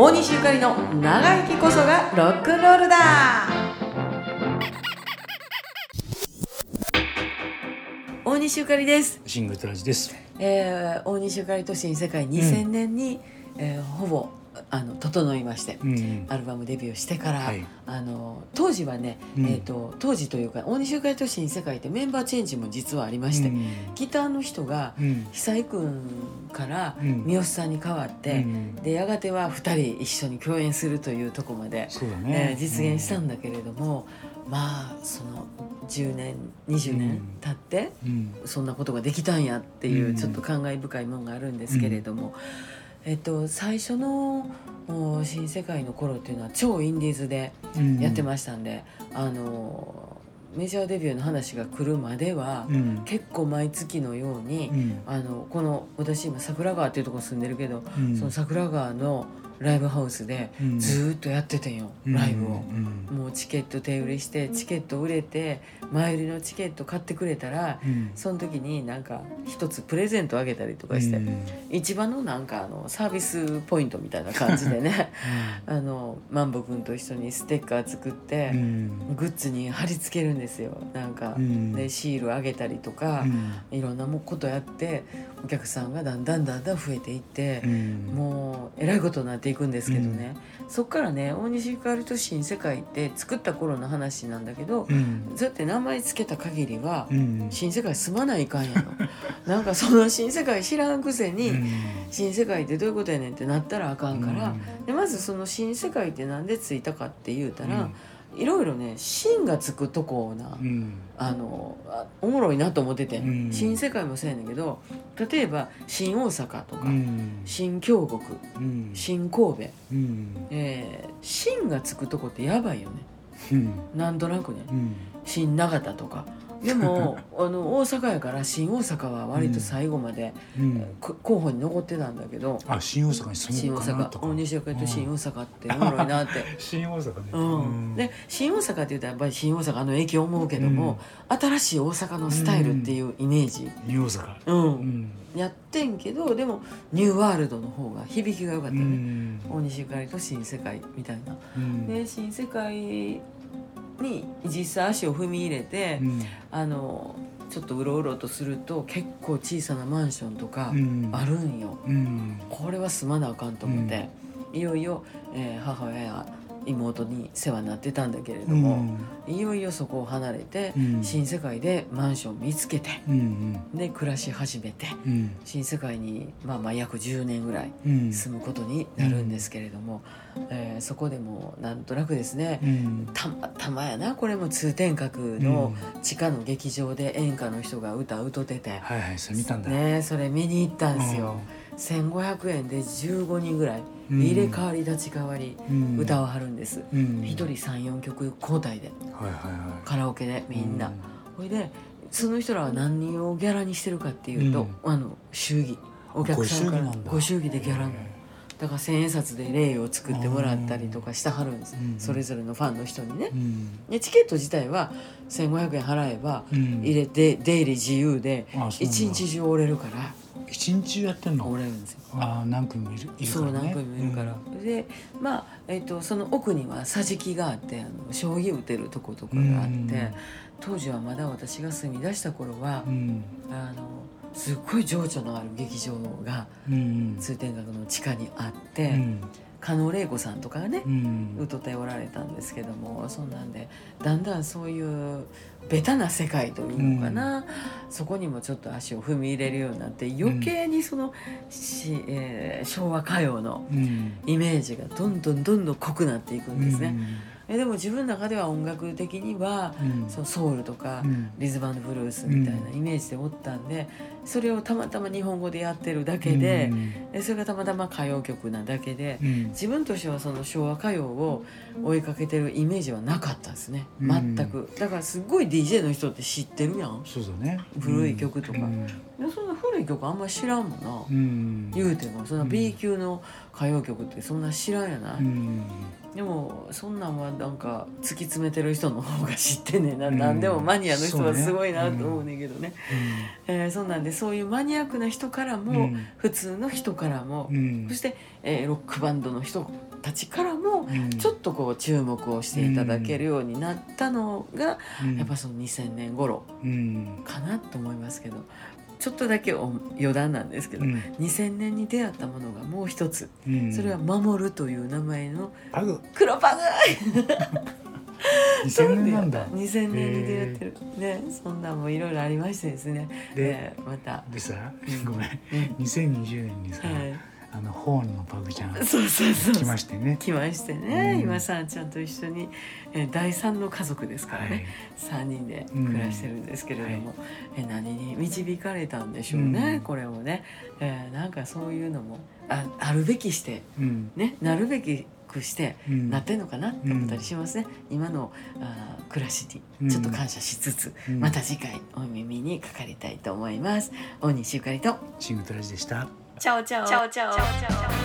大西ゆかりの長生きこそがロックンロールだ。大西ゆかりです、シングルトラジです。えー、大西ゆかりと新世界2000年に、えーほぼあの整いまして、うん。アルバムデビューしてから、はいあの当時はね、うんえー、と当時というか大西ゆかりと新世界ってメンバーチェンジも実はありまして、ギターの人が。久井君から三好さんに代わって、でやがては2人一緒に共演するというとこまで、そうだえー。実現したんだけれども、まあその10年20年経って、そんなことができたんやっていうちょっと感慨深いものがあるんですけれども、えっと、最初のお新世界の頃っていうのは超インディーズでうん。やってましたんで、あのメジャーデビューの話が来るまでは、うん。結構毎月のように、うん。あのこの私今桜川っていうところ住んでるけど、うんその桜川のライブハウスでうんずーっとやっててんよ、ライブを。うん。もうチケット手売りしてチケット売れて前売りのチケット買ってくれたらうん。その時になんか一つプレゼントあげたりとかして、うん一番のなんかあのサービスポイントみたいな感じでね あのマンボ君と一緒にステッカー作って、うん。グッズに貼り付けるんですよなんか、うんでシールあげたりとか、いろんなもことやってお客さんがだんだんだんだん増えていって、うん。もうえらいことになっていくんですけどね、そっからね大西ゆかりと新世界って作った頃の話なんだけど、うん。そうやって名前つけた限りは、うん。新世界住まないかんやろ。なんかその新世界知らんくせに、うん。新世界ってどういうことやねんってなったらあかんから、うん。でまずその新世界ってなんでついたかって言うたら、いろいろね新がつくとこをな、うん。あのあおもろいなと思ってて、うん新世界もそうやねんけど例えば新大阪とか、うん。新京極うん。新神戸、うん。えー、新がつくとこってやばいよねうん。なんとなくねうん。新長田とかでも あの大阪やから新大阪は割と最後まで、うん。こ候補に残ってたんだけど、あ、新大阪に新大。阪大西岡と新大阪っておもろいなって。新大阪ね。うん、で新大阪って言ったらやっぱり新大阪の駅を思うけども、新しい大阪のスタイルっていうイメージ、新大阪。うんうん。やってんけどでもニューワールドの方が響きが良かったうね、ん。大西ゆかりと新世界みたいな。うん。で新世界に実際足を踏み入れて、うん。あのちょっとうろうろとすると結構小さなマンションとかうんあるんよ。うん。これは住まなあかんと思って、いよいよ、えー母親や妹に世話になってたんだけれども、いよいよそこを離れて、うん新世界でマンション見つけてうん。で暮らし始めてうん。新世界に、まあ、まあ約10年ぐらいうん。住むことになるんですけれども、えーそこでもなんとなくですね、うん。たまたまやなこれも通天閣の地下の劇場で演歌の人が歌歌ってて、はいはい、それ見たんだ。ねそれ見に行ったんですよ、1500円で15人ぐらいうん。入れ替わり立ち替わりうん。歌を張るんです、うん。一人34曲交代で。はいはいはい。カラオケでみんな、ほいでその人らは何人をギャラにしてるかっていうと、あの祝儀。お客さんから。ご祝儀でギャラ。なのだから千円札で礼を作ってもらったりとかしてはるんです、うんそれぞれのファンの人にね。う、ん。でチケット自体は1500円払えばうん。入れて出入り自由で一日中折れるから。一日やってんの？折れるんですよ。ああ、何組もいるいるからね。そう何組もいるから、でまあ、えっとその奥には桟敷があってあの将棋打てるとことかがあって、うん。当時はまだ私が住み出した頃はう、ん。あのすっごい情緒のある劇場がうん。通天閣の地下にあって、うん。加納玲子さんとかがねう、ん。歌っておられたんですけどもそんなんでだんだんそういうベタな世界というのかな、そこにもちょっと足を踏み入れるようになって余計にその、しえー昭和歌謡のうん。イメージがどんどんどんどん濃くなっていくんですね。うん。えでも自分の中では音楽的には、うん。そうソウルとか、うん。リズムブルースみたいなイメージでおったんで、それをたまたま日本語でやってるだけで,、でそれがたまたま歌謡曲なだけで、うん。自分としてはその昭和歌謡を追いかけてるイメージはなかったですね。うん。全く、だからすっごい DJ の人って知ってるやん。そうだね。古い曲とか。うん。でそんな古い曲あんま知らんもんな、うん。言うてもそんな B 級の歌謡曲ってそんな知らんやな。い、うん。でもそんなんはなんか突き詰めてる人の方が知ってんねんな、うん。なんでもマニアの人はすごいなと思うねんけどね。えーそんなんでそういうマニアックな人からも、うん。普通の人からも、うん。そして、えーロックバンドの人たちからもうん。ちょっとこう注目をしていただけるようになったのが、うん。やっぱその2000年頃うん。かなと思いますけどちょっとだけお余談なんですけど、うん。2000年に出会ったものがもう一つ。うん。それは「守る」という名前の黒パグ。2000年なんだ。2000年に出会ってる、ねそんなんもいろいろありましてですね。でえーまた、でさうん。ごめん。うん。2020年にさはいあのホーンのパグちゃん。そうそうそう。来ましてね。来ましてね、うん。今さんちゃんと一緒に、えー第三の家族ですからはい。ね、三人で暮らしてるんですけれども、えー何に導かれたんでしょうね、うん。これもね、えーなんかそういうのもああるべきしてうん。ねなるべきくしてうん。なってんのかなって思ったりしますね、今のあー暮らしにちょっと感謝しつつ、うん。また次回お耳にかかりたいと思います。大西ゆかりと。シングトラジでしたチャオチャオチャオチャオ